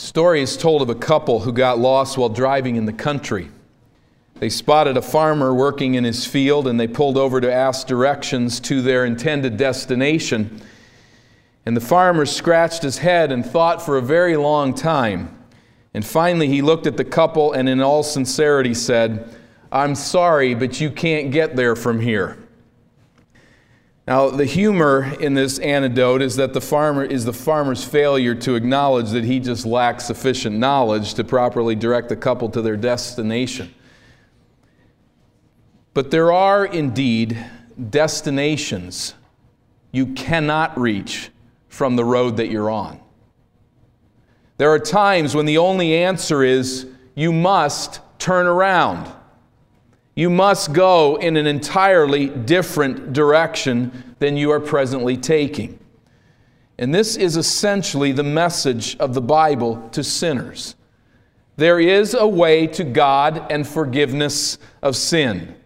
story is told of a couple who got lost while driving in the country. They spotted a farmer working in his field and they pulled over to ask directions to their intended destination. And the farmer scratched his head and thought for a very long time. And finally, he looked at the couple and, in all sincerity, said, I'm sorry, but you can't get there from here. Now, the humor in this anecdote is that the farmer is the farmer's failure to acknowledge that he just lacks sufficient knowledge to properly direct the couple to their destination. But there are indeed destinations you cannot reach from the road that you're on. There are times when the only answer is you must turn around. You must go in an entirely different direction than you are presently taking. And this is essentially the message of the Bible to sinners. There is a way to God and forgiveness of sin,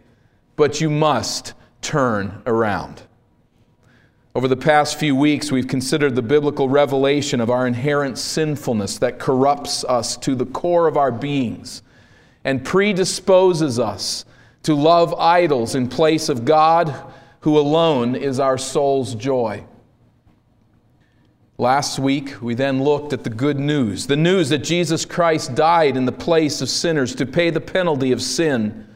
but you must turn around. Over the past few weeks, we've considered the biblical revelation of our inherent sinfulness that corrupts us to the core of our beings and predisposes us to love idols in place of God, who alone is our soul's joy. Last week, we then looked at the good news the news that Jesus Christ died in the place of sinners to pay the penalty of sin,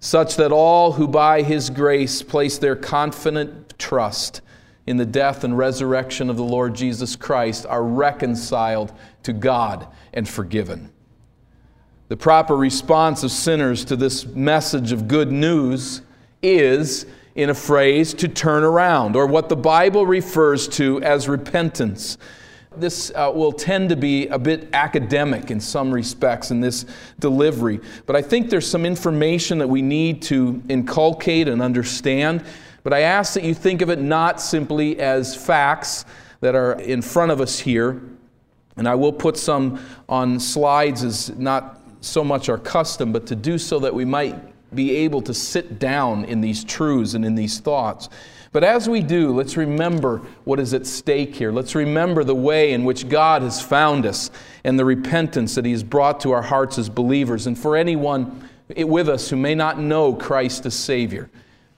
such that all who by his grace place their confident trust in the death and resurrection of the Lord Jesus Christ are reconciled to God and forgiven. The proper response of sinners to this message of good news is, in a phrase, to turn around, or what the Bible refers to as repentance. This uh, will tend to be a bit academic in some respects in this delivery, but I think there's some information that we need to inculcate and understand but I ask that you think of it not simply as facts that are in front of us here, and I will put some on slides as not so much our custom, but to do so that we might be able to sit down in these truths and in these thoughts. But as we do, let's remember what is at stake here. Let's remember the way in which God has found us and the repentance that He has brought to our hearts as believers. And for anyone with us who may not know Christ as Savior,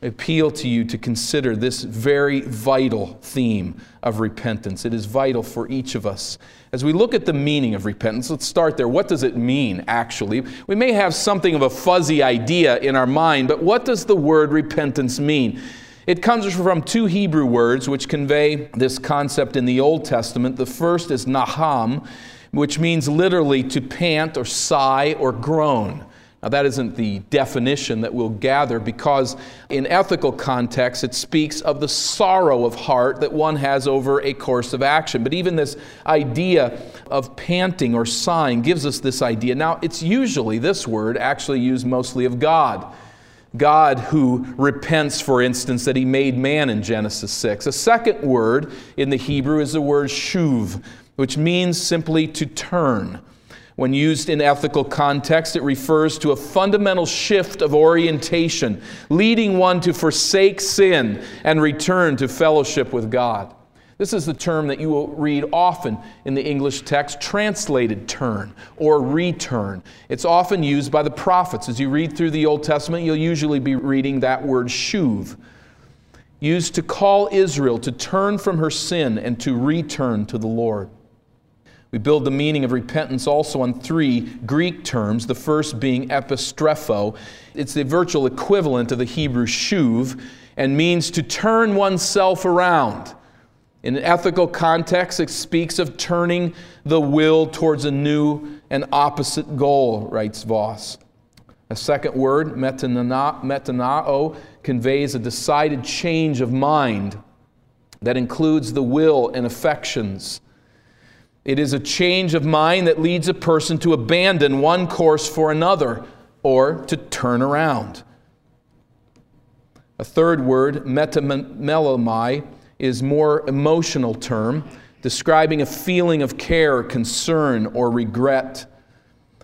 appeal to you to consider this very vital theme of repentance. It is vital for each of us. As we look at the meaning of repentance, let's start there. What does it mean, actually? We may have something of a fuzzy idea in our mind, but what does the word repentance mean? It comes from two Hebrew words which convey this concept in the Old Testament. The first is naham, which means literally to pant or sigh or groan. Now, that isn't the definition that we'll gather because, in ethical context, it speaks of the sorrow of heart that one has over a course of action. But even this idea of panting or sighing gives us this idea. Now, it's usually this word actually used mostly of God. God who repents, for instance, that he made man in Genesis 6. A second word in the Hebrew is the word shuv, which means simply to turn. When used in ethical context, it refers to a fundamental shift of orientation, leading one to forsake sin and return to fellowship with God. This is the term that you will read often in the English text, translated turn or return. It's often used by the prophets. As you read through the Old Testament, you'll usually be reading that word shuv, used to call Israel to turn from her sin and to return to the Lord. We build the meaning of repentance also on three Greek terms, the first being epistrepho. It's the virtual equivalent of the Hebrew shuv and means to turn oneself around. In an ethical context, it speaks of turning the will towards a new and opposite goal, writes Voss. A second word, metanoeo, conveys a decided change of mind that includes the will and affections it is a change of mind that leads a person to abandon one course for another or to turn around. A third word, metamelomai, is more emotional term describing a feeling of care, concern, or regret.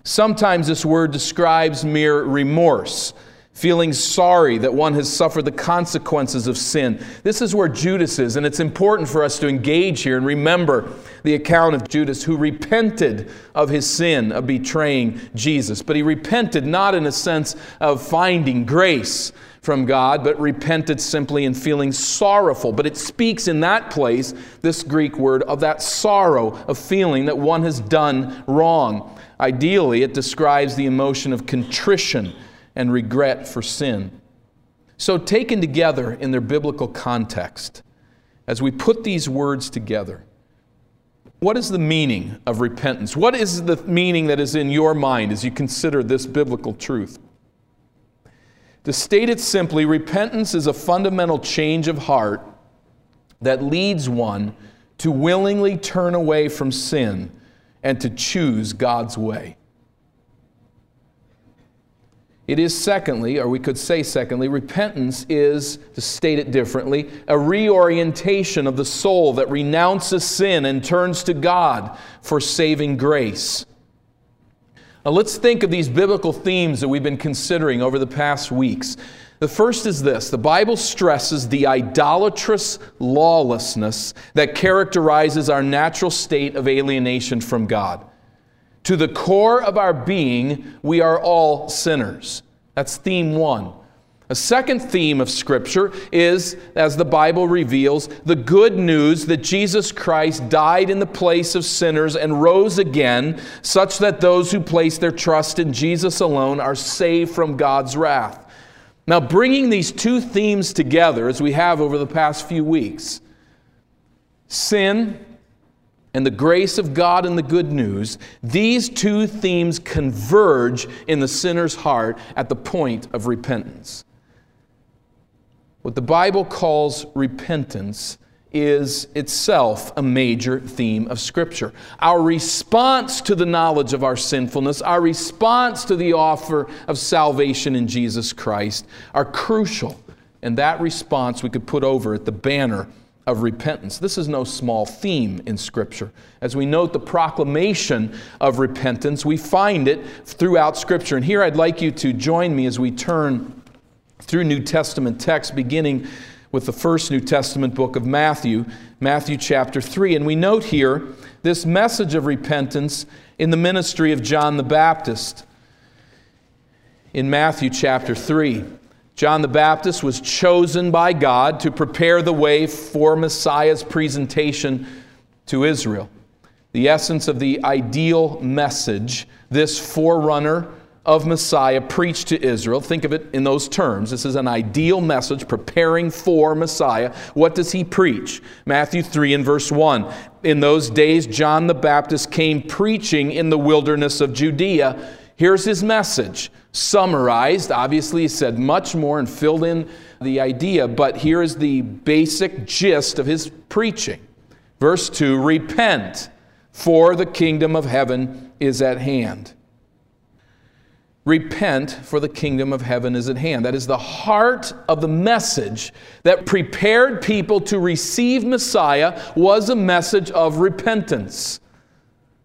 Sometimes this word describes mere remorse, feeling sorry that one has suffered the consequences of sin. This is where Judas is, and it's important for us to engage here and remember the account of Judas who repented of his sin of betraying Jesus. But he repented not in a sense of finding grace from God, but repented simply in feeling sorrowful. But it speaks in that place, this Greek word, of that sorrow of feeling that one has done wrong. Ideally, it describes the emotion of contrition and regret for sin. So, taken together in their biblical context, as we put these words together, what is the meaning of repentance? What is the meaning that is in your mind as you consider this biblical truth? To state it simply, repentance is a fundamental change of heart that leads one to willingly turn away from sin and to choose God's way. It is, secondly, or we could say, secondly, repentance is, to state it differently, a reorientation of the soul that renounces sin and turns to God for saving grace. Now, let's think of these biblical themes that we've been considering over the past weeks. The first is this the Bible stresses the idolatrous lawlessness that characterizes our natural state of alienation from God. To the core of our being, we are all sinners. That's theme one. A second theme of Scripture is, as the Bible reveals, the good news that Jesus Christ died in the place of sinners and rose again, such that those who place their trust in Jesus alone are saved from God's wrath. Now, bringing these two themes together, as we have over the past few weeks sin and the grace of God and the good news, these two themes converge in the sinner's heart at the point of repentance. What the Bible calls repentance is itself a major theme of Scripture. Our response to the knowledge of our sinfulness, our response to the offer of salvation in Jesus Christ are crucial. And that response we could put over at the banner of repentance. This is no small theme in Scripture. As we note the proclamation of repentance, we find it throughout Scripture. And here I'd like you to join me as we turn through New Testament texts, beginning with the first New Testament book of Matthew, Matthew chapter 3. And we note here this message of repentance in the ministry of John the Baptist in Matthew chapter 3. John the Baptist was chosen by God to prepare the way for Messiah's presentation to Israel. The essence of the ideal message this forerunner of Messiah preached to Israel. Think of it in those terms. This is an ideal message preparing for Messiah. What does he preach? Matthew 3 and verse 1. In those days, John the Baptist came preaching in the wilderness of Judea. Here's his message summarized. Obviously, he said much more and filled in the idea, but here is the basic gist of his preaching. Verse 2 Repent, for the kingdom of heaven is at hand. Repent, for the kingdom of heaven is at hand. That is the heart of the message that prepared people to receive Messiah was a message of repentance.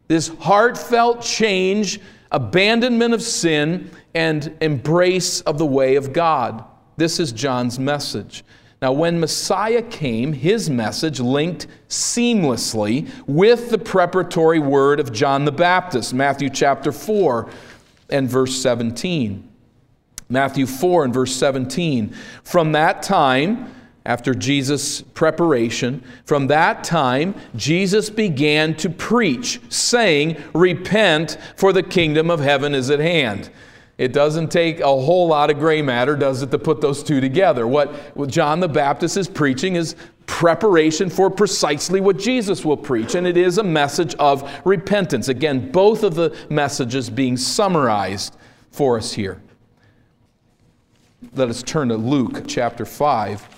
This heartfelt change, abandonment of sin, and embrace of the way of God. This is John's message. Now, when Messiah came, his message linked seamlessly with the preparatory word of John the Baptist, Matthew chapter 4 and verse 17. Matthew 4 and verse 17. From that time, after Jesus' preparation, from that time, Jesus began to preach, saying, Repent, for the kingdom of heaven is at hand. It doesn't take a whole lot of gray matter, does it, to put those two together? What John the Baptist is preaching is preparation for precisely what Jesus will preach, and it is a message of repentance. Again, both of the messages being summarized for us here. Let us turn to Luke chapter 5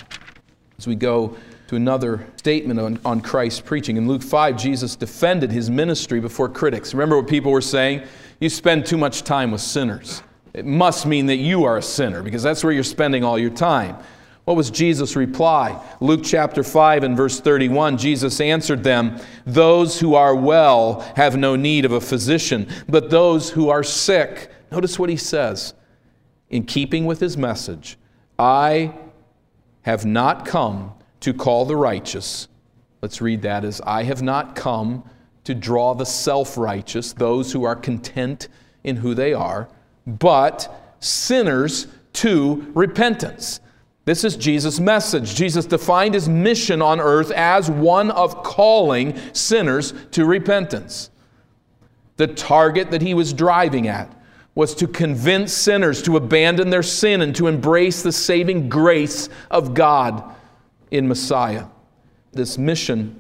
as we go to another statement on, on Christ's preaching. In Luke 5, Jesus defended his ministry before critics. Remember what people were saying? You spend too much time with sinners it must mean that you are a sinner because that's where you're spending all your time. What was Jesus' reply? Luke chapter 5 and verse 31 Jesus answered them, Those who are well have no need of a physician, but those who are sick. Notice what he says in keeping with his message, I have not come to call the righteous. Let's read that as I have not come to draw the self righteous, those who are content in who they are, but sinners to repentance. This is Jesus' message. Jesus defined his mission on earth as one of calling sinners to repentance. The target that he was driving at was to convince sinners to abandon their sin and to embrace the saving grace of God in Messiah. This mission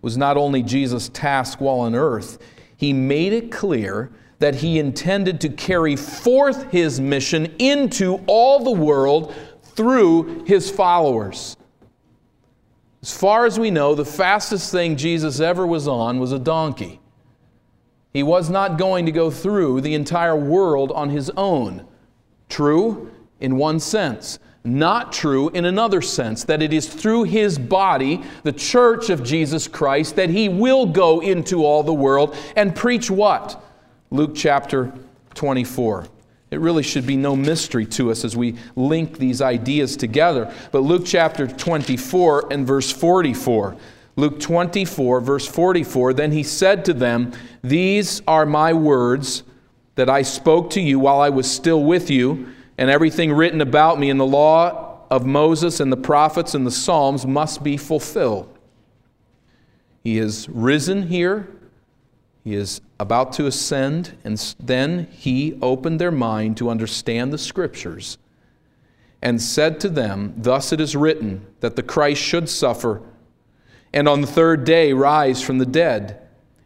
was not only Jesus' task while on earth, he made it clear that he intended to carry forth his mission into all the world through his followers. As far as we know, the fastest thing Jesus ever was on was a donkey. He was not going to go through the entire world on his own. True in one sense, not true in another sense, that it is through his body, the church of Jesus Christ, that he will go into all the world and preach what? Luke chapter 24. It really should be no mystery to us as we link these ideas together. But Luke chapter 24 and verse 44. Luke 24, verse 44 Then he said to them, These are my words that I spoke to you while I was still with you, and everything written about me in the law of Moses and the prophets and the Psalms must be fulfilled. He is risen here he is about to ascend, and then he opened their mind to understand the Scriptures and said to them, Thus it is written that the Christ should suffer and on the third day rise from the dead,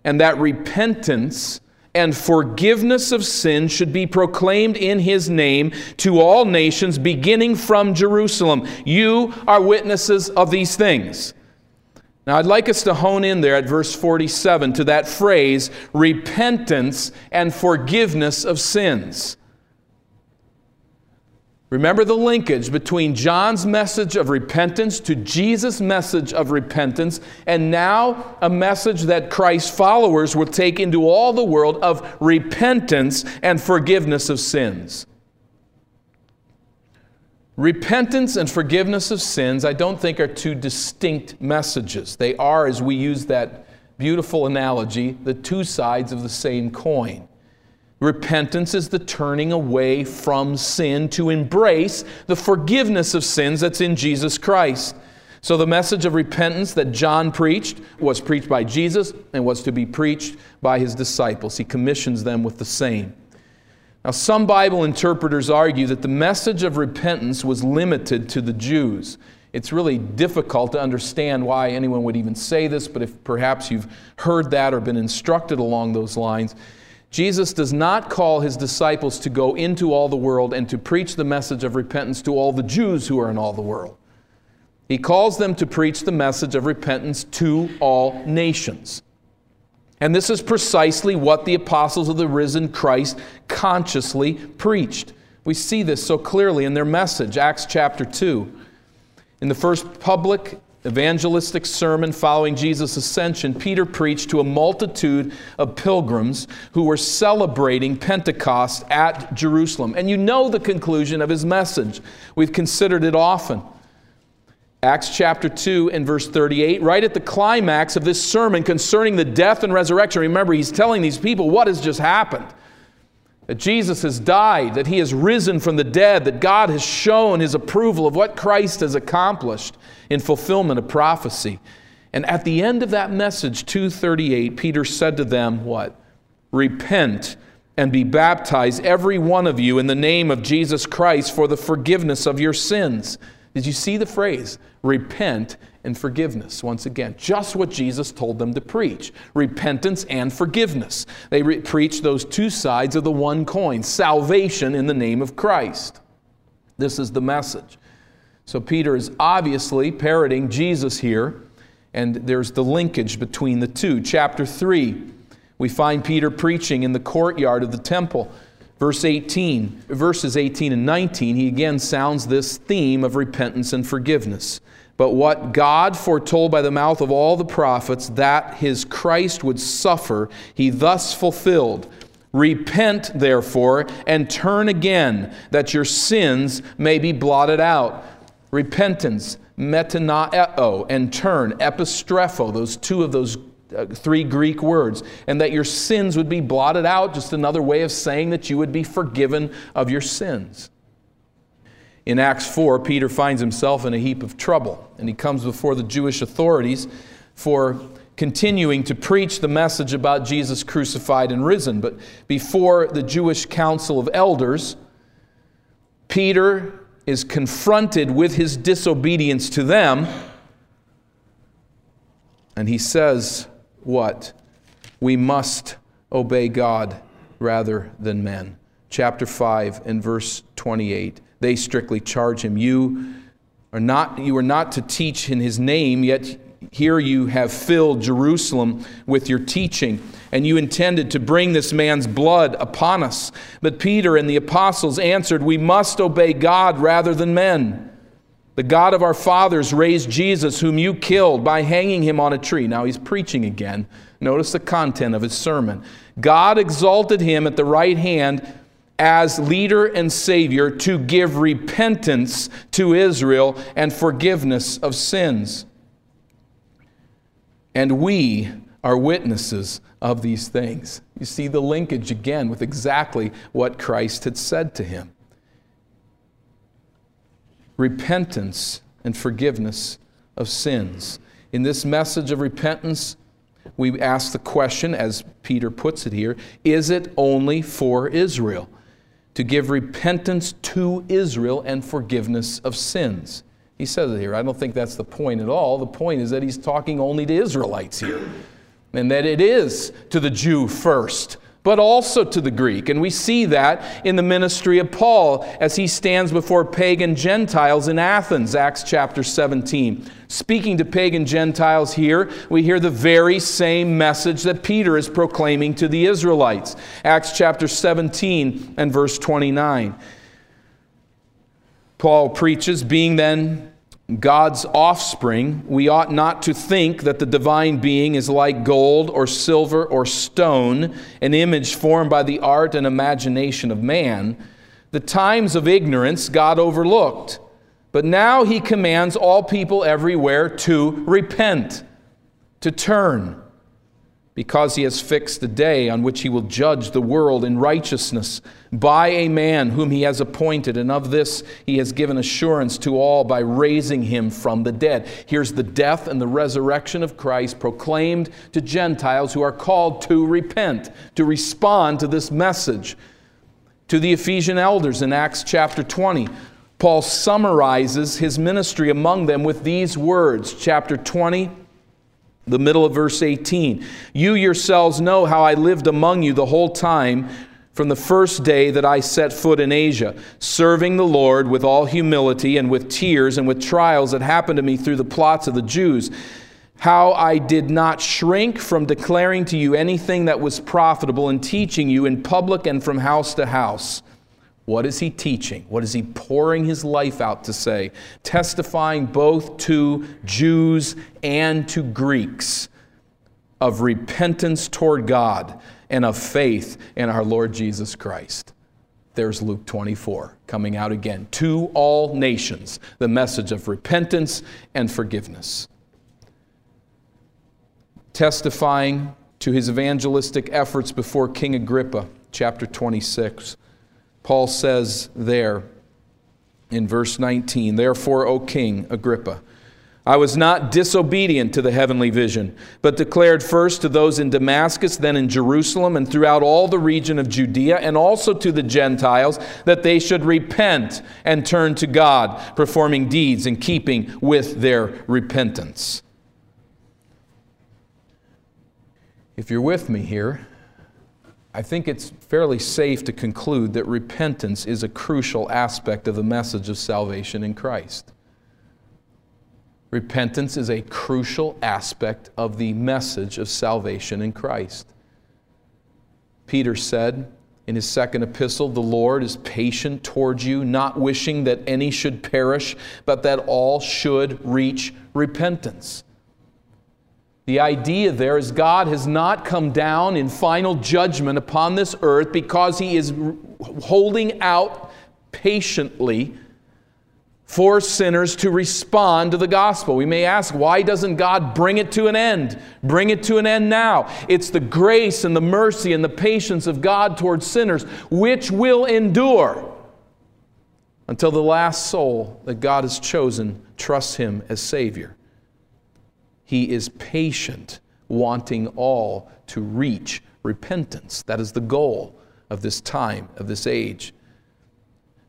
and that repentance and forgiveness of sin should be proclaimed in his name to all nations, beginning from Jerusalem. You are witnesses of these things. Now, I'd like us to hone in there at verse 47 to that phrase, repentance and forgiveness of sins. Remember the linkage between John's message of repentance to Jesus' message of repentance, and now a message that Christ's followers will take into all the world of repentance and forgiveness of sins. Repentance and forgiveness of sins, I don't think, are two distinct messages. They are, as we use that beautiful analogy, the two sides of the same coin. Repentance is the turning away from sin to embrace the forgiveness of sins that's in Jesus Christ. So, the message of repentance that John preached was preached by Jesus and was to be preached by his disciples. He commissions them with the same. Now, some Bible interpreters argue that the message of repentance was limited to the Jews. It's really difficult to understand why anyone would even say this, but if perhaps you've heard that or been instructed along those lines, Jesus does not call his disciples to go into all the world and to preach the message of repentance to all the Jews who are in all the world. He calls them to preach the message of repentance to all nations. And this is precisely what the apostles of the risen Christ consciously preached. We see this so clearly in their message, Acts chapter 2. In the first public evangelistic sermon following Jesus' ascension, Peter preached to a multitude of pilgrims who were celebrating Pentecost at Jerusalem. And you know the conclusion of his message. We've considered it often. Acts chapter 2 and verse 38, right at the climax of this sermon concerning the death and resurrection. Remember, he's telling these people what has just happened that Jesus has died, that he has risen from the dead, that God has shown his approval of what Christ has accomplished in fulfillment of prophecy. And at the end of that message, 238, Peter said to them, What? Repent and be baptized, every one of you, in the name of Jesus Christ for the forgiveness of your sins did you see the phrase? Repent and forgiveness. Once again, just what Jesus told them to preach repentance and forgiveness. They re- preach those two sides of the one coin salvation in the name of Christ. This is the message. So Peter is obviously parroting Jesus here, and there's the linkage between the two. Chapter 3, we find Peter preaching in the courtyard of the temple. Verse 18, verses 18 and 19, he again sounds this theme of repentance and forgiveness. But what God foretold by the mouth of all the prophets that his Christ would suffer, he thus fulfilled, Repent, therefore, and turn again, that your sins may be blotted out. Repentance, metanoeo, and turn, epistrepho, those two of those uh, three Greek words, and that your sins would be blotted out, just another way of saying that you would be forgiven of your sins. In Acts 4, Peter finds himself in a heap of trouble, and he comes before the Jewish authorities for continuing to preach the message about Jesus crucified and risen. But before the Jewish council of elders, Peter is confronted with his disobedience to them, and he says, What? We must obey God rather than men. Chapter 5 and verse 28. They strictly charge him, You are not, you are not to teach in his name, yet here you have filled Jerusalem with your teaching, and you intended to bring this man's blood upon us. But Peter and the apostles answered, We must obey God rather than men. The God of our fathers raised Jesus, whom you killed by hanging him on a tree. Now he's preaching again. Notice the content of his sermon. God exalted him at the right hand as leader and savior to give repentance to Israel and forgiveness of sins. And we are witnesses of these things. You see the linkage again with exactly what Christ had said to him repentance and forgiveness of sins. In this message of repentance, we ask the question, as Peter puts it here is it only for Israel? To give repentance to Israel and forgiveness of sins. He says it here. I don't think that's the point at all. The point is that he's talking only to Israelites here, and that it is to the Jew first, but also to the Greek. And we see that in the ministry of Paul as he stands before pagan Gentiles in Athens, Acts chapter 17. Speaking to pagan Gentiles here, we hear the very same message that Peter is proclaiming to the Israelites. Acts chapter 17 and verse 29. Paul preaches, being then God's offspring, we ought not to think that the divine being is like gold or silver or stone, an image formed by the art and imagination of man. The times of ignorance God overlooked, but now he commands all people everywhere to repent, to turn because he has fixed the day on which he will judge the world in righteousness by a man whom he has appointed, and of this he has given assurance to all by raising him from the dead. Here's the death and the resurrection of Christ proclaimed to Gentiles who are called to repent, to respond to this message. To the Ephesian elders in Acts chapter 20, Paul summarizes his ministry among them with these words, chapter 20 the middle of verse 18. You yourselves know how I lived among you the whole time from the first day that I set foot in Asia, serving the Lord with all humility and with tears and with trials that happened to me through the plots of the Jews. How I did not shrink from declaring to you anything that was profitable and teaching you in public and from house to house what is he teaching? What is he pouring his life out to say? Testifying both to Jews and to Greeks of repentance toward God and of faith in our Lord Jesus Christ. There's Luke 24 coming out again. To all nations, the message of repentance and forgiveness. Testifying to his evangelistic efforts before King Agrippa, chapter 26. Paul says there in verse 19, Therefore, O King Agrippa, I was not disobedient to the heavenly vision, but declared first to those in Damascus, then in Jerusalem, and throughout all the region of Judea, and also to the Gentiles, that they should repent and turn to God, performing deeds in keeping with their repentance. If you're with me here, I think it's fairly safe to conclude that repentance is a crucial aspect of the message of salvation in Christ. Repentance is a crucial aspect of the message of salvation in Christ. Peter said in his second epistle, The Lord is patient towards you, not wishing that any should perish, but that all should reach repentance. The idea there is God has not come down in final judgment upon this earth because he is holding out patiently for sinners to respond to the gospel. We may ask, why doesn't God bring it to an end? Bring it to an end now. It's the grace and the mercy and the patience of God towards sinners which will endure until the last soul that God has chosen trusts Him as Savior. He is patient, wanting all to reach repentance. That is the goal of this time, of this age.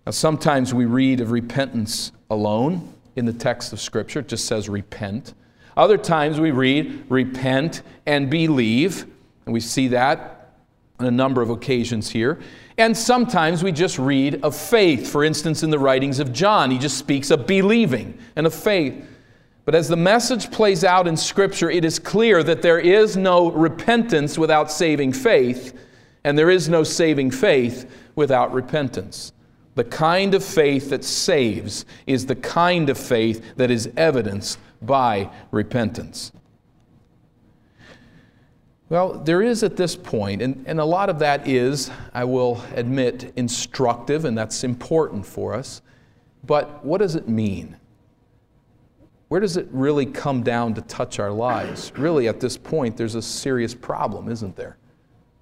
Now, sometimes we read of repentance alone in the text of Scripture, it just says repent. Other times we read repent and believe, and we see that on a number of occasions here. And sometimes we just read of faith. For instance, in the writings of John, he just speaks of believing and of faith. But as the message plays out in Scripture, it is clear that there is no repentance without saving faith, and there is no saving faith without repentance. The kind of faith that saves is the kind of faith that is evidenced by repentance. Well, there is at this point, and, and a lot of that is, I will admit, instructive, and that's important for us. But what does it mean? Where does it really come down to touch our lives? Really, at this point, there's a serious problem, isn't there,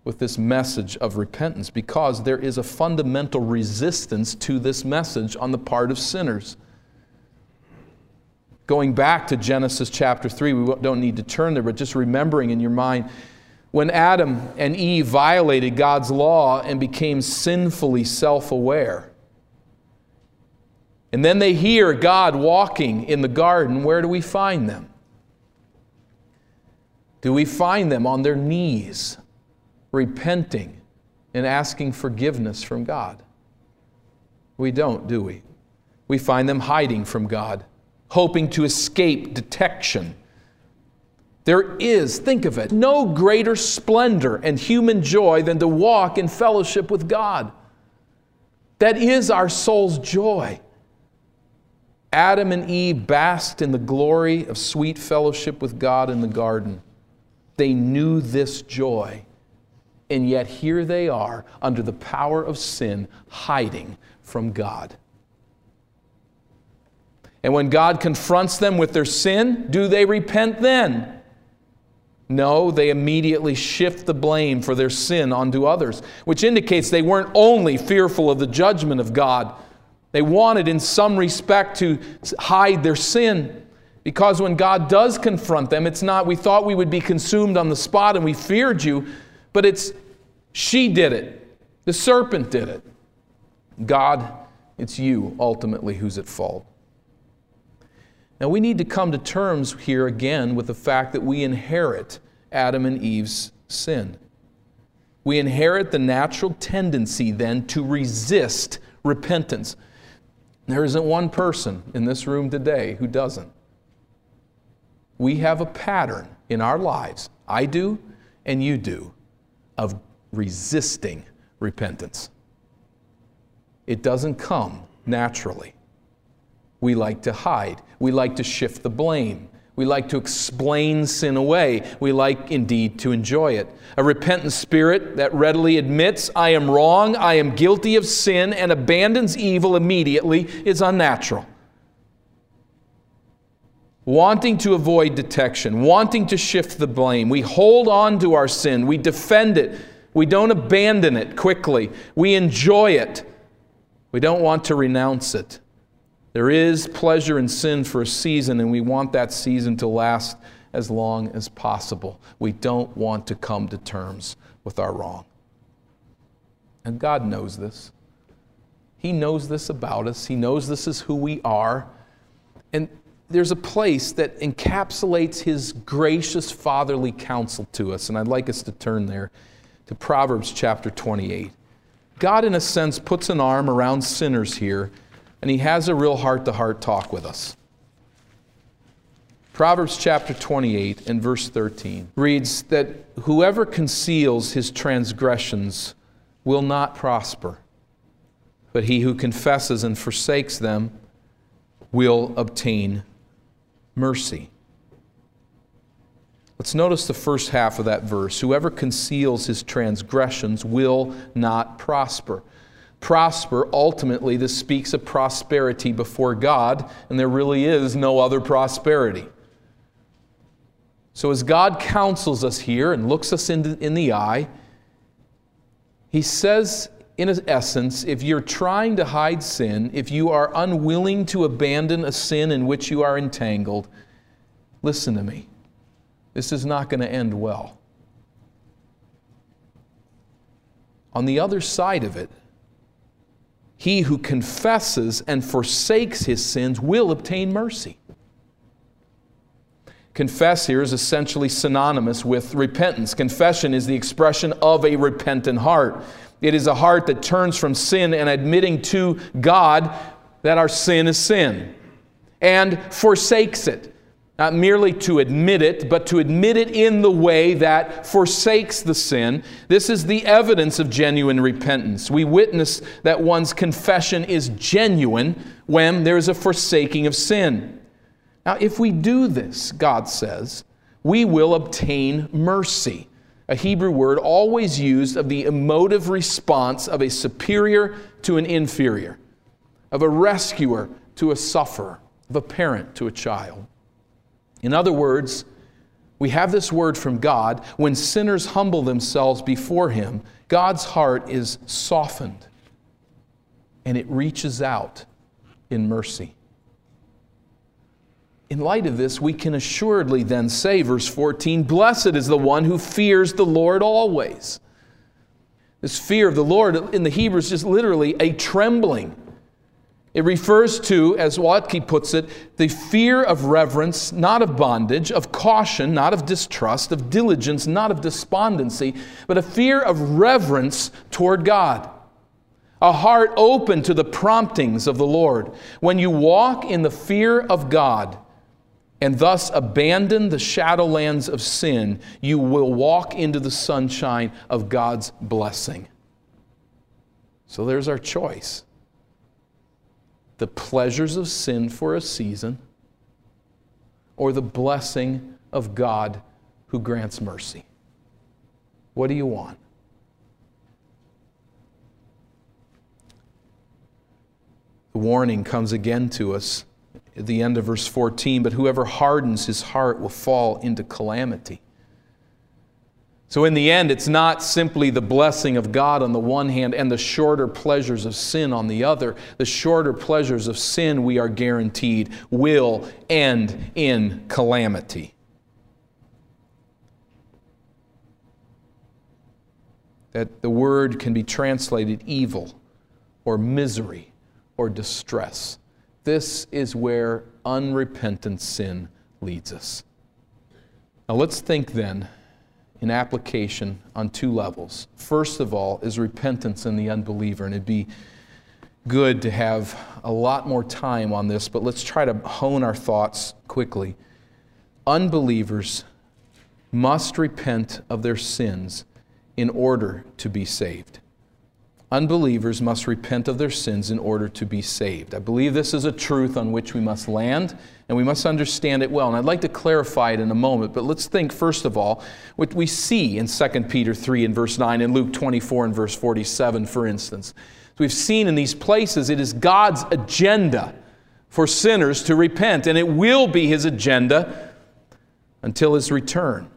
with this message of repentance because there is a fundamental resistance to this message on the part of sinners. Going back to Genesis chapter 3, we don't need to turn there, but just remembering in your mind when Adam and Eve violated God's law and became sinfully self aware and then they hear God walking in the garden. Where do we find them? Do we find them on their knees, repenting and asking forgiveness from God? We don't, do we? We find them hiding from God, hoping to escape detection. There is, think of it, no greater splendor and human joy than to walk in fellowship with God. That is our soul's joy. Adam and Eve basked in the glory of sweet fellowship with God in the garden. They knew this joy. And yet here they are under the power of sin, hiding from God. And when God confronts them with their sin, do they repent then? No, they immediately shift the blame for their sin onto others, which indicates they weren't only fearful of the judgment of God, they wanted, in some respect, to hide their sin. Because when God does confront them, it's not, we thought we would be consumed on the spot and we feared you, but it's, she did it. The serpent did it. God, it's you ultimately who's at fault. Now we need to come to terms here again with the fact that we inherit Adam and Eve's sin. We inherit the natural tendency then to resist repentance. There isn't one person in this room today who doesn't. We have a pattern in our lives, I do and you do, of resisting repentance. It doesn't come naturally. We like to hide, we like to shift the blame, we like to explain sin away. We like indeed to enjoy it. A repentant spirit that readily admits, I am wrong, I am guilty of sin, and abandons evil immediately is unnatural. Wanting to avoid detection, wanting to shift the blame, we hold on to our sin, we defend it, we don't abandon it quickly, we enjoy it, we don't want to renounce it. There is pleasure in sin for a season, and we want that season to last as long as possible. We don't want to come to terms with our wrong. And God knows this. He knows this about us, He knows this is who we are. And there's a place that encapsulates His gracious fatherly counsel to us, and I'd like us to turn there to Proverbs chapter 28. God, in a sense, puts an arm around sinners here and he has a real heart to heart talk with us. Proverbs chapter 28 and verse 13 reads that whoever conceals his transgressions will not prosper, but he who confesses and forsakes them will obtain mercy. Let's notice the first half of that verse. Whoever conceals his transgressions will not prosper. Prosper, ultimately, this speaks of prosperity before God, and there really is no other prosperity. So, as God counsels us here and looks us in the, in the eye, He says, in essence, if you're trying to hide sin, if you are unwilling to abandon a sin in which you are entangled, listen to me. This is not going to end well. On the other side of it, he who confesses and forsakes his sins will obtain mercy. Confess here is essentially synonymous with repentance. Confession is the expression of a repentant heart. It is a heart that turns from sin and admitting to God that our sin is sin and forsakes it. Not merely to admit it, but to admit it in the way that forsakes the sin. This is the evidence of genuine repentance. We witness that one's confession is genuine when there is a forsaking of sin. Now, if we do this, God says, we will obtain mercy. A Hebrew word always used of the emotive response of a superior to an inferior, of a rescuer to a sufferer, of a parent to a child. In other words, we have this word from God when sinners humble themselves before Him, God's heart is softened and it reaches out in mercy. In light of this, we can assuredly then say, verse 14, Blessed is the one who fears the Lord always. This fear of the Lord in the Hebrew is just literally a trembling. It refers to, as Waltke puts it, the fear of reverence, not of bondage, of caution, not of distrust, of diligence, not of despondency, but a fear of reverence toward God. A heart open to the promptings of the Lord. When you walk in the fear of God, and thus abandon the shadowlands of sin, you will walk into the sunshine of God's blessing. So there's our choice the pleasures of sin for a season, or the blessing of God who grants mercy. What do you want? The warning comes again to us at the end of verse 14, but whoever hardens his heart will fall into calamity. So, in the end, it's not simply the blessing of God on the one hand and the shorter pleasures of sin on the other. The shorter pleasures of sin, we are guaranteed, will end in calamity. That the word can be translated evil or misery or distress. This is where unrepentant sin leads us. Now let's think then in application on two levels. First of all is repentance in the unbeliever, and it'd be good to have a lot more time on this, but let's try to hone our thoughts quickly. Unbelievers must repent of their sins in order to be saved. Unbelievers must repent of their sins in order to be saved. I believe this is a truth on which we must land and we must understand it well. And I'd like to clarify it in a moment, but let's think first of all what we see in 2 Peter 3 and verse 9 and Luke 24 and verse 47, for instance. So we've seen in these places it is God's agenda for sinners to repent, and it will be his agenda until his return.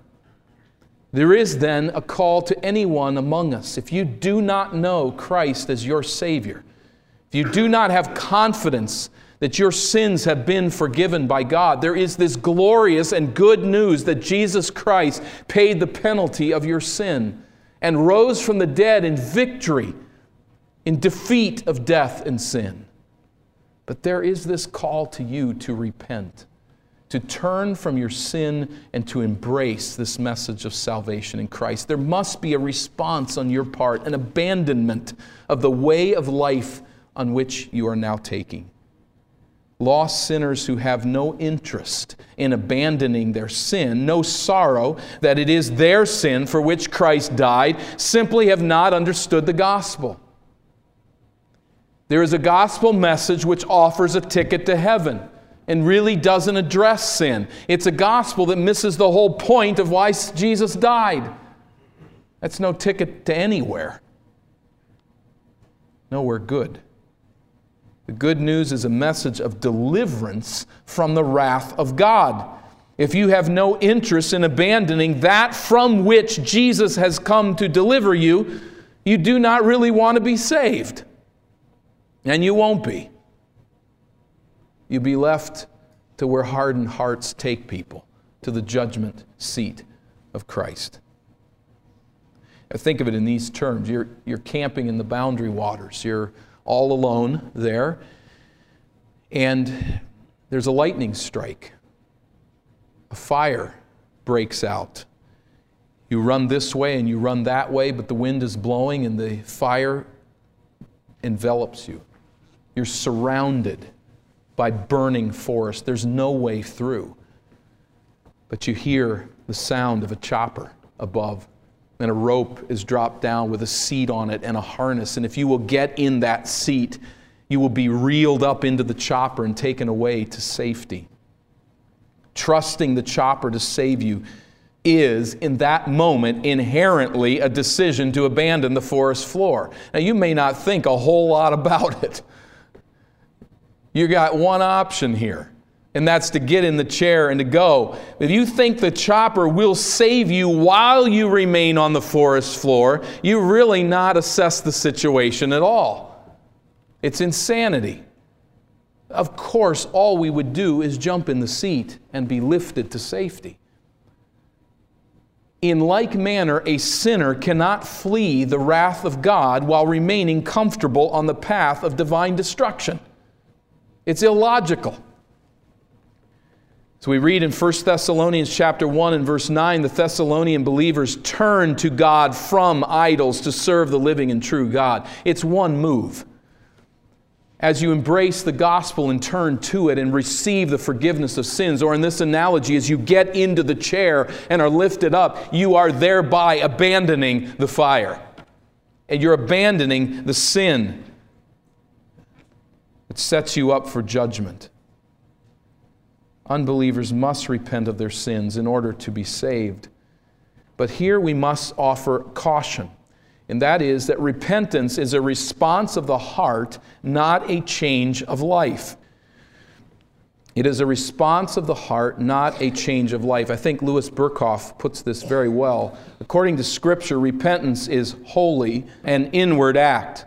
There is then a call to anyone among us. If you do not know Christ as your Savior, if you do not have confidence that your sins have been forgiven by God, there is this glorious and good news that Jesus Christ paid the penalty of your sin and rose from the dead in victory, in defeat of death and sin. But there is this call to you to repent to turn from your sin and to embrace this message of salvation in Christ. There must be a response on your part, an abandonment of the way of life on which you are now taking. Lost sinners who have no interest in abandoning their sin, no sorrow that it is their sin for which Christ died, simply have not understood the gospel. There is a gospel message which offers a ticket to heaven. and really doesn't address sin. It's a gospel that misses the whole point of why Jesus died. That's no ticket to anywhere. Nowhere good. The good news is a message of deliverance from the wrath of God. If you have no interest in abandoning that from which Jesus has come to deliver you, you do not really want to be saved. And you won't be. You'll be left to where hardened hearts take people, to the judgment seat of Christ. think of it in these terms you're, you're camping in the boundary waters. You're all alone there, and there's a lightning strike. A fire breaks out. You run this way and you run that way, but the wind is blowing and the fire envelops you. You're surrounded by burning forest. There's no way through. But you hear the sound of a chopper above and a rope is dropped down with a seat on it and a harness. And if you will get in that seat, you will be reeled up into the chopper and taken away to safety. Trusting the chopper to save you is, in that moment, inherently a decision to abandon the forest floor. Now, you may not think a whole lot about it. You got one option here and that's to get in the chair and to go. If you think the chopper will save you while you remain on the forest floor, you really not assess the situation at all. It's insanity. Of course, all we would do is jump in the seat and be lifted to safety. In like manner, a sinner cannot flee the wrath of God while remaining comfortable on the path of divine destruction. It's illogical. So we read in 1 Thessalonians chapter 1 and verse 9 the Thessalonian believers turn to God from idols to serve the living and true God. It's one move. As you embrace the gospel and turn to it and receive the forgiveness of sins, or in this analogy, as you get into the chair and are lifted up, you are thereby abandoning the fire. And you're abandoning the sin. It sets you up for judgment. Unbelievers must repent of their sins in order to be saved. But here we must offer caution, and that is that repentance is a response of the heart, not a change of life. It is a response of the heart, not a change of life. I think Louis Berkhof puts this very well. According to Scripture, repentance is wholly an inward act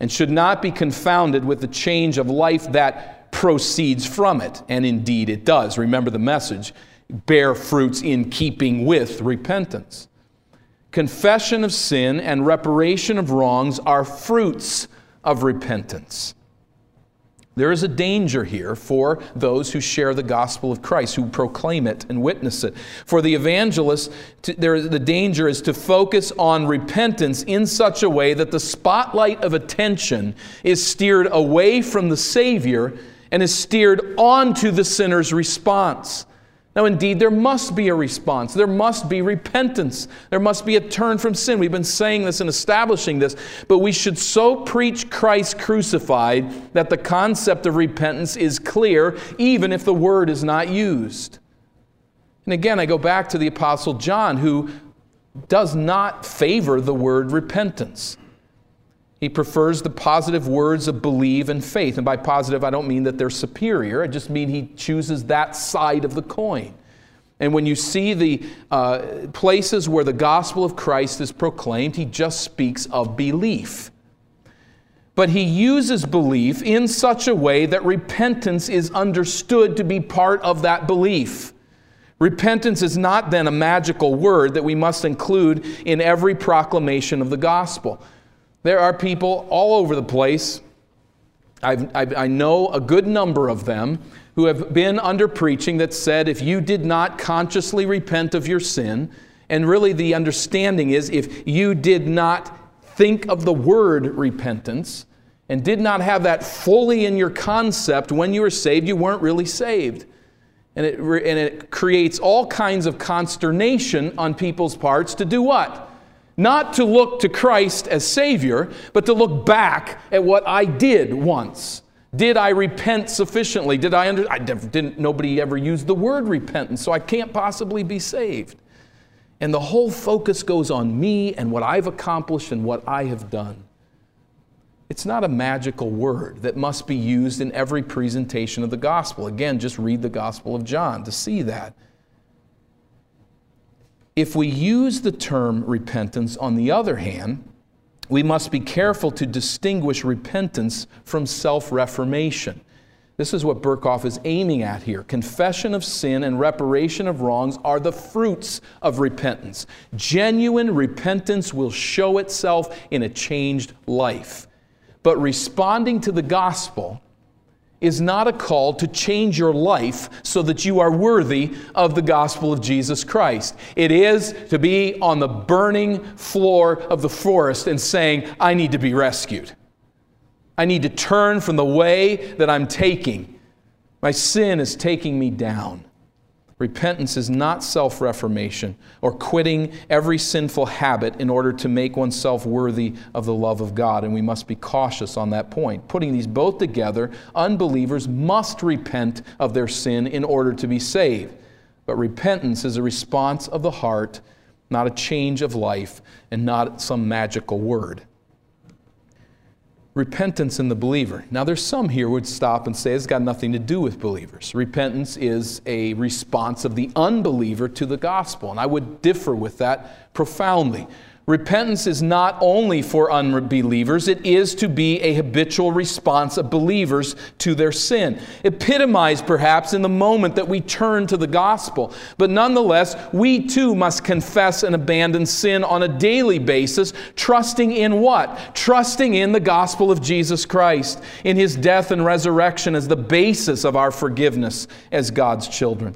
and should not be confounded with the change of life that proceeds from it. And indeed it does. Remember the message bear fruits in keeping with repentance. Confession of sin and reparation of wrongs are fruits of repentance. There is a danger here for those who share the gospel of Christ, who proclaim it and witness it. For the evangelist, there, the danger is to focus on repentance in such a way that the spotlight of attention is steered away from the Savior and is steered onto the sinner's response. Now, indeed, there must be a response. There must be repentance. There must be a turn from sin. We've been saying this and establishing this, but we should so preach Christ crucified that the concept of repentance is clear, even if the word is not used. And again, I go back to the Apostle John, who does not favor the word repentance. He prefers the positive words of believe and faith. And by positive, I don't mean that they're superior, I just mean he chooses that side of the coin. And when you see the uh, places where the gospel of Christ is proclaimed, he just speaks of belief. But he uses belief in such a way that repentance is understood to be part of that belief. Repentance is not then a magical word that we must include in every proclamation of the gospel. There are people all over the place. I've, I've, i know a good number of them who have been under preaching that said if you did not consciously repent of your sin, and really the understanding is if you did not think of the word repentance and did not have that fully in your concept when you were saved, you weren't really saved. And it, and it creates all kinds of consternation on people's parts to do what? Not to look to Christ as Savior, but to look back at what I did once Did I repent sufficiently? Did I under I didn't nobody ever used the word repentance, so I can't possibly be saved. And the whole focus goes on me and what I've accomplished and what I have done. It's not a magical word that must be used in every presentation of the gospel. Again, just read the Gospel of John to see that. If we use the term repentance, on the other hand, we must be careful to distinguish repentance from self reformation. This is what Berkhof is aiming at here. Confession of sin and reparation of wrongs are the fruits of repentance. Genuine repentance will show itself in a changed life. But responding to the gospel is not a call to change your life so that you are worthy of the gospel of Jesus Christ. It is to be on the burning floor of the forest and saying, I need to be rescued. I need to turn from the way that I'm taking. My sin is taking me down. Repentance is not self reformation or quitting every sinful habit in order to make oneself worthy of the love of God, and we must be cautious on that point. Putting these both together, unbelievers must repent of their sin in order to be saved. But repentance is a response of the heart, not a change of life, and not some magical word repentance in the believer. Now, there's some here would stop and say it's got nothing to do with believers. Repentance is a response of the unbeliever to the gospel, and I would differ with that profoundly. Repentance is not only for unbelievers, it is to be a habitual response of believers to their sin. Epitomized perhaps in the moment that we turn to the gospel. But nonetheless, we too must confess and abandon sin on a daily basis, trusting in what? Trusting in the gospel of Jesus Christ, in his death and resurrection as the basis of our forgiveness as God's children.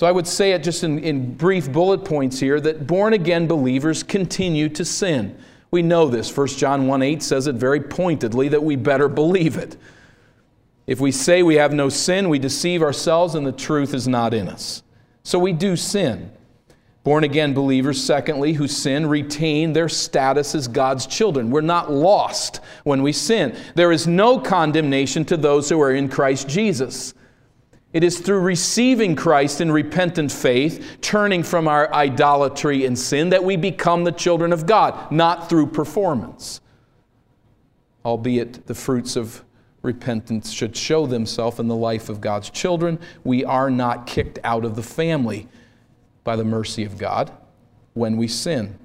So I would say it just in, in brief bullet points here that born again believers continue to sin. We know this. 1 John 1 8 says it very pointedly that we better believe it. If we say we have no sin, we deceive ourselves and the truth is not in us. So we do sin. Born again believers, secondly, who sin, retain their status as God's children. We're not lost when we sin. There is no condemnation to those who are in Christ Jesus. It is through receiving Christ in repentant faith, turning from our idolatry and sin, that we become the children of God, not through performance. Albeit the fruits of repentance should show themselves in the life of God's children, we are not kicked out of the family by the mercy of God when we sin.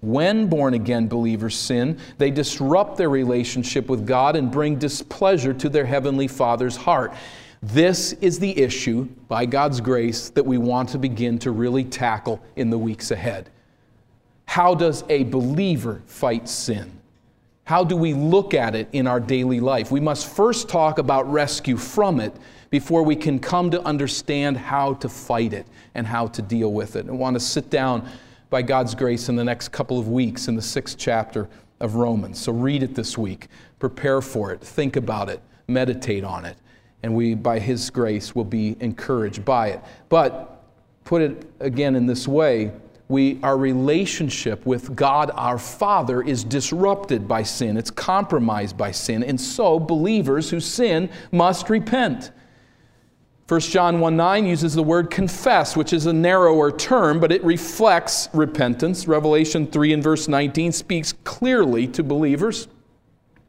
When born again believers sin, they disrupt their relationship with God and bring displeasure to their heavenly Father's heart. This is the issue, by God's grace, that we want to begin to really tackle in the weeks ahead. How does a believer fight sin? How do we look at it in our daily life? We must first talk about rescue from it before we can come to understand how to fight it and how to deal with it. I want to sit down by God's grace in the next couple of weeks in the sixth chapter of Romans. So read it this week, prepare for it, think about it, meditate on it and we, by His grace, will be encouraged by it. But put it again in this way, we, our relationship with God our Father is disrupted by sin. It's compromised by sin. And so believers who sin must repent. 1 John 1 9 uses the word confess, which is a narrower term, but it reflects repentance. Revelation 3 and verse 19 speaks clearly to believers,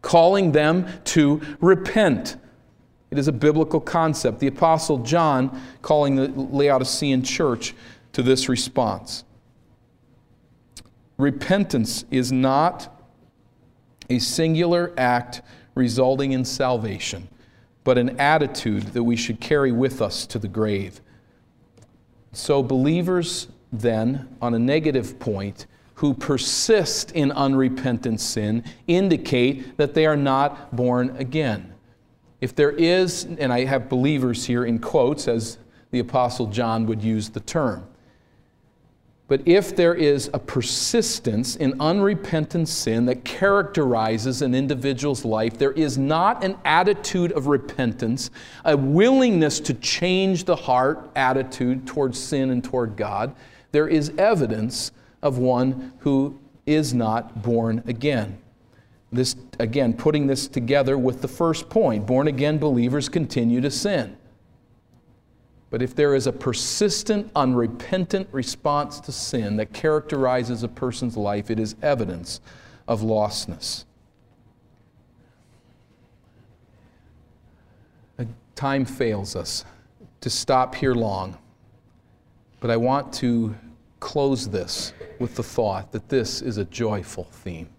calling them to repent. It is a biblical concept. The Apostle John calling the Laodicean church to this response. Repentance is not a singular act resulting in salvation, but an attitude that we should carry with us to the grave. So, believers then, on a negative point, who persist in unrepentant sin indicate that they are not born again. If there is, and I have believers here in quotes, as the Apostle John would use the term, but if there is a persistence in unrepentant sin that characterizes an individual's life, there is not an attitude of repentance, a willingness to change the heart attitude towards sin and toward God. There is evidence of one who is not born again. This, again, putting this together with the first point born again believers continue to sin. But if there is a persistent, unrepentant response to sin that characterizes a person's life, it is evidence of lostness. Time fails us to stop here long, but I want to close this with the thought that this is a joyful theme.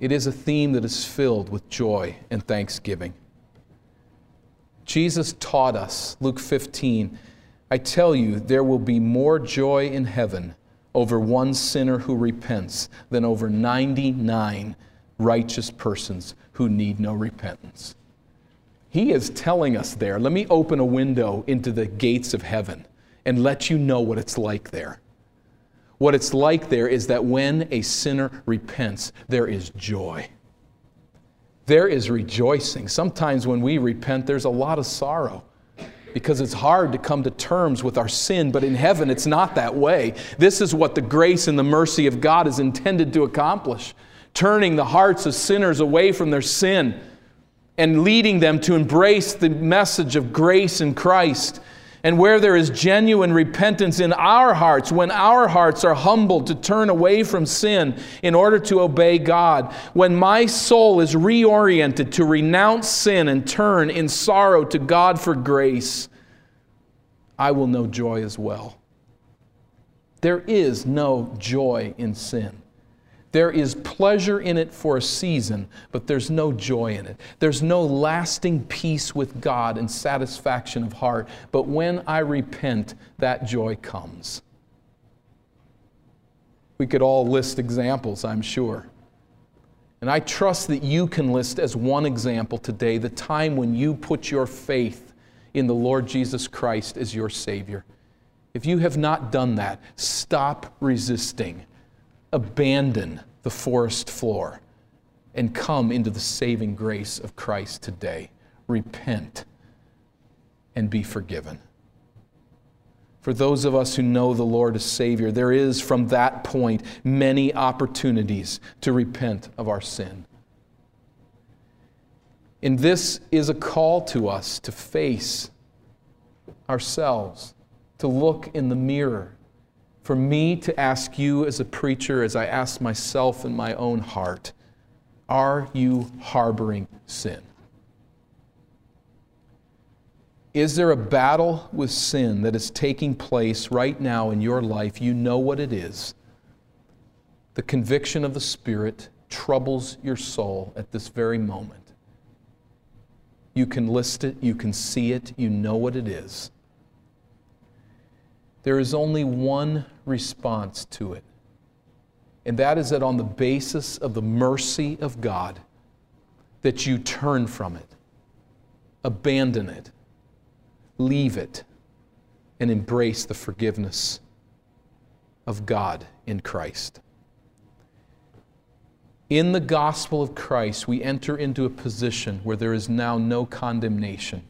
It is a theme that is filled with joy and thanksgiving. Jesus taught us, Luke 15, I tell you, there will be more joy in heaven over one sinner who repents than over 99 righteous persons who need no repentance. He is telling us there, let me open a window into the gates of heaven and let you know what it's like there. What it's like there is that when a sinner repents, there is joy. There is rejoicing. Sometimes when we repent, there's a lot of sorrow because it's hard to come to terms with our sin, but in heaven it's not that way. This is what the grace and the mercy of God is intended to accomplish turning the hearts of sinners away from their sin and leading them to embrace the message of grace in Christ. And where there is genuine repentance in our hearts, when our hearts are humbled to turn away from sin in order to obey God, when my soul is reoriented to renounce sin and turn in sorrow to God for grace, I will know joy as well. There is no joy in sin. There is pleasure in it for a season, but there's no joy in it. There's no lasting peace with God and satisfaction of heart. But when I repent, that joy comes. We could all list examples, I'm sure. And I trust that you can list as one example today the time when you put your faith in the Lord Jesus Christ as your Savior. If you have not done that, stop resisting abandon the forest floor and come into the saving grace of Christ today. Repent and be forgiven. For those of us who know the Lord as Savior, there is from that point many opportunities to repent of our sin. And this is a call to us to face ourselves, to look in the mirror for me to ask you as a preacher, as I ask myself in my own heart, are you harboring sin? Is there a battle with sin that is taking place right now in your life? You know what it is. The conviction of the Spirit troubles your soul at this very moment. You can list it, you can see it, you know what it is. There is only one response to it, and that is that on the basis of the mercy of God, that you turn from it, abandon it, leave it, and embrace the forgiveness of God in Christ. In the gospel of Christ, we enter into a position where there is now no condemnation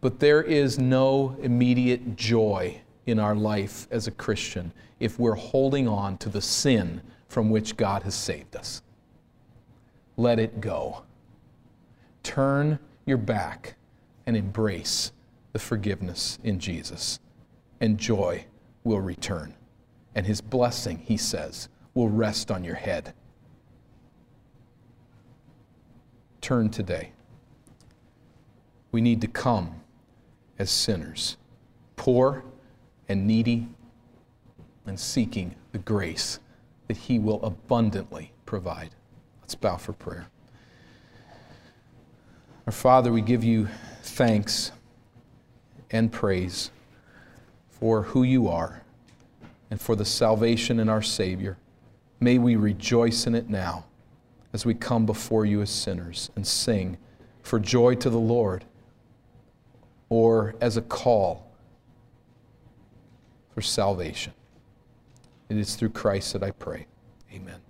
but there is no immediate joy in our life as a Christian if we're holding on to the sin from which God has saved us. Let it go. Turn your back and embrace the forgiveness in Jesus, and joy will return. And his blessing, he says, will rest on your head. Turn today. We need to come as sinners, poor and needy, and seeking the grace that He will abundantly provide. Let's bow for prayer. Our Father, we give you thanks and praise for who you are and for the salvation in our Savior. May we rejoice in it now as we come before you as sinners and sing for joy to the Lord or as a call for salvation. It is through Christ that I pray. Amen.